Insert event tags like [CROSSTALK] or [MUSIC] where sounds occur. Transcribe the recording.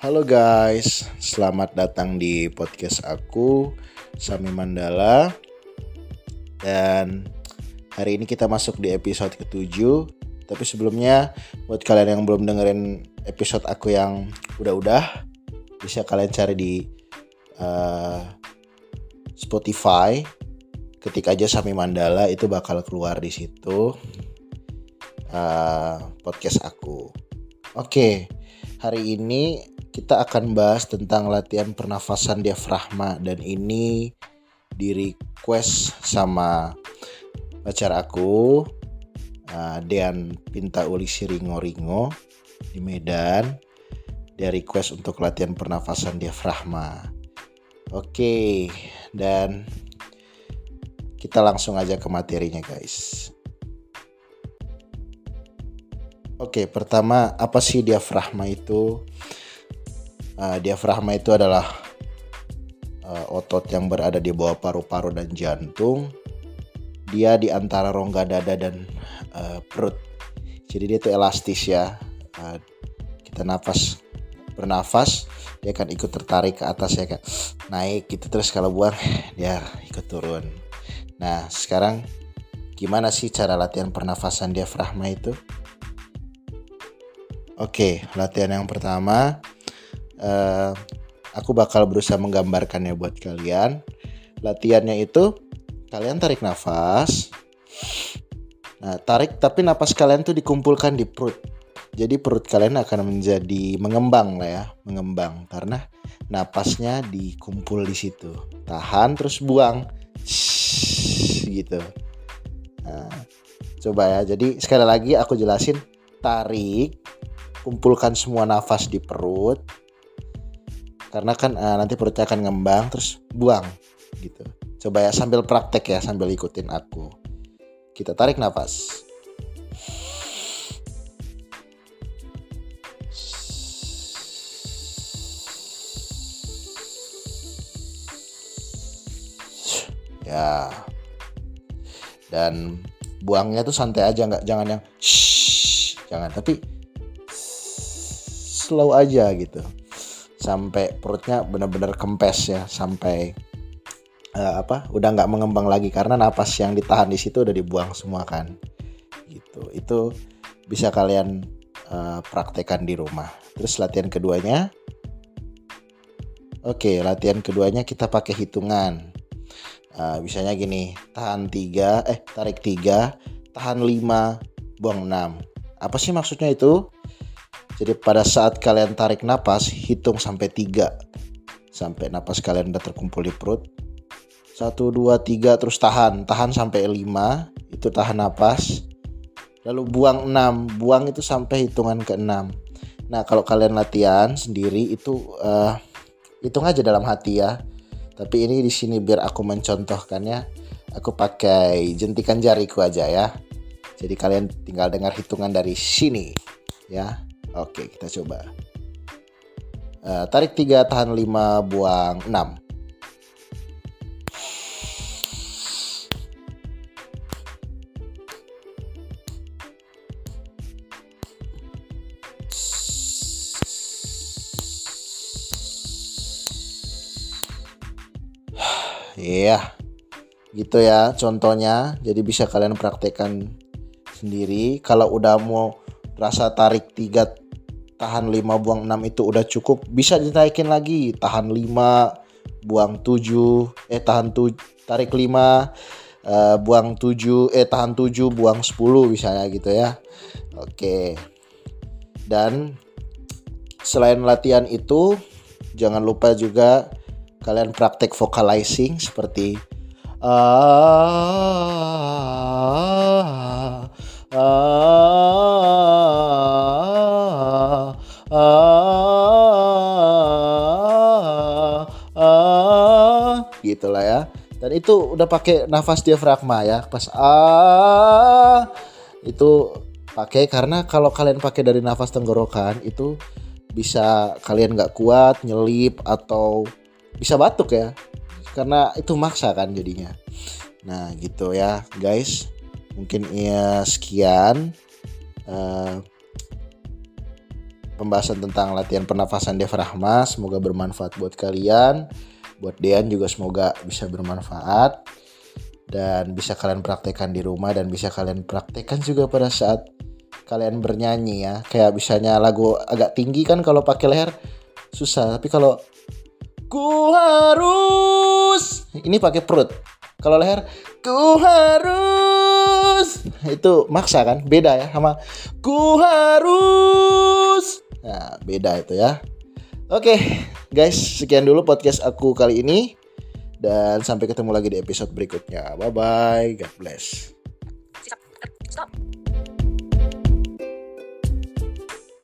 Halo guys, selamat datang di podcast aku Sami Mandala. Dan hari ini kita masuk di episode ketujuh. Tapi sebelumnya buat kalian yang belum dengerin episode aku yang udah-udah Bisa kalian cari di uh, Spotify. Ketik aja Sami Mandala itu bakal keluar di situ uh, podcast aku. Oke, okay, hari ini kita akan bahas tentang latihan pernafasan diafragma. Dan ini di request sama pacar aku uh, Dean Pinta Uli Siringo Ringo di Medan. Dia request untuk latihan pernafasan diafragma. Oke dan kita langsung aja ke materinya guys. Oke, pertama apa sih diafragma itu? Uh, diafragma itu adalah uh, otot yang berada di bawah paru-paru dan jantung. Dia di antara rongga dada dan uh, perut. Jadi dia itu elastis ya. Uh, kita nafas bernafas dia akan ikut tertarik ke atas ya kan naik gitu terus kalau buang [LAUGHS] dia ikut turun. Nah sekarang gimana sih cara latihan pernafasan diafragma itu? Oke, latihan yang pertama uh, aku bakal berusaha menggambarkannya buat kalian. Latihannya itu kalian tarik nafas. Nah, tarik tapi nafas kalian tuh dikumpulkan di perut. Jadi perut kalian akan menjadi mengembang lah ya, mengembang karena napasnya dikumpul di situ. Tahan terus buang. Shhh, gitu. Nah, coba ya. Jadi sekali lagi aku jelasin tarik kumpulkan semua nafas di perut karena kan uh, nanti perutnya akan ngembang terus buang gitu. Coba ya sambil praktek ya sambil ikutin aku. Kita tarik nafas. Ya. Dan buangnya tuh santai aja nggak jangan yang shh, jangan. Tapi slow aja gitu sampai perutnya benar-benar kempes ya sampai uh, apa udah nggak mengembang lagi karena napas yang ditahan di situ udah dibuang semua kan gitu. Itu bisa kalian uh, praktekkan di rumah. Terus latihan keduanya? Oke latihan keduanya kita pakai hitungan. Uh, bisanya gini tahan tiga eh tarik tiga tahan lima buang enam. Apa sih maksudnya itu jadi pada saat kalian tarik napas, hitung sampai 3. Sampai napas kalian udah terkumpul di perut. 1, 2, 3, terus tahan. Tahan sampai 5, itu tahan napas. Lalu buang 6, buang itu sampai hitungan ke 6. Nah kalau kalian latihan sendiri itu uh, hitung aja dalam hati ya. Tapi ini di sini biar aku mencontohkannya, aku pakai jentikan jariku aja ya. Jadi kalian tinggal dengar hitungan dari sini ya. Oke, kita coba. Uh, tarik 3, tahan 5, buang 6. Iya, gitu ya contohnya. Jadi bisa kalian praktekkan sendiri. Kalau udah mau rasa tarik 3 tahan 5 buang 6 itu udah cukup. Bisa dinaikin lagi tahan 5 buang 7 eh tahan 7 tarik 5 uh, eh, buang 7 eh tahan 7 buang 10 misalnya gitu ya. Oke. Dan selain latihan itu jangan lupa juga kalian praktek vocalizing seperti ah, ah, ah gitulah ya. Dan itu udah pakai nafas diafragma ya. Pas ah itu pakai karena kalau kalian pakai dari nafas tenggorokan itu bisa kalian nggak kuat nyelip atau bisa batuk ya karena itu maksa kan jadinya nah gitu ya guys mungkin ya sekian uh, pembahasan tentang latihan pernafasan diafragma. Semoga bermanfaat buat kalian. Buat Dean juga semoga bisa bermanfaat dan bisa kalian praktekkan di rumah dan bisa kalian praktekkan juga pada saat kalian bernyanyi ya. Kayak misalnya lagu agak tinggi kan kalau pakai leher susah, tapi kalau ku harus ini pakai perut. Kalau leher ku harus itu maksa kan? Beda ya sama ku harus. Nah, beda itu ya. Oke, guys, sekian dulu podcast aku kali ini dan sampai ketemu lagi di episode berikutnya. Bye bye. God bless. Stop.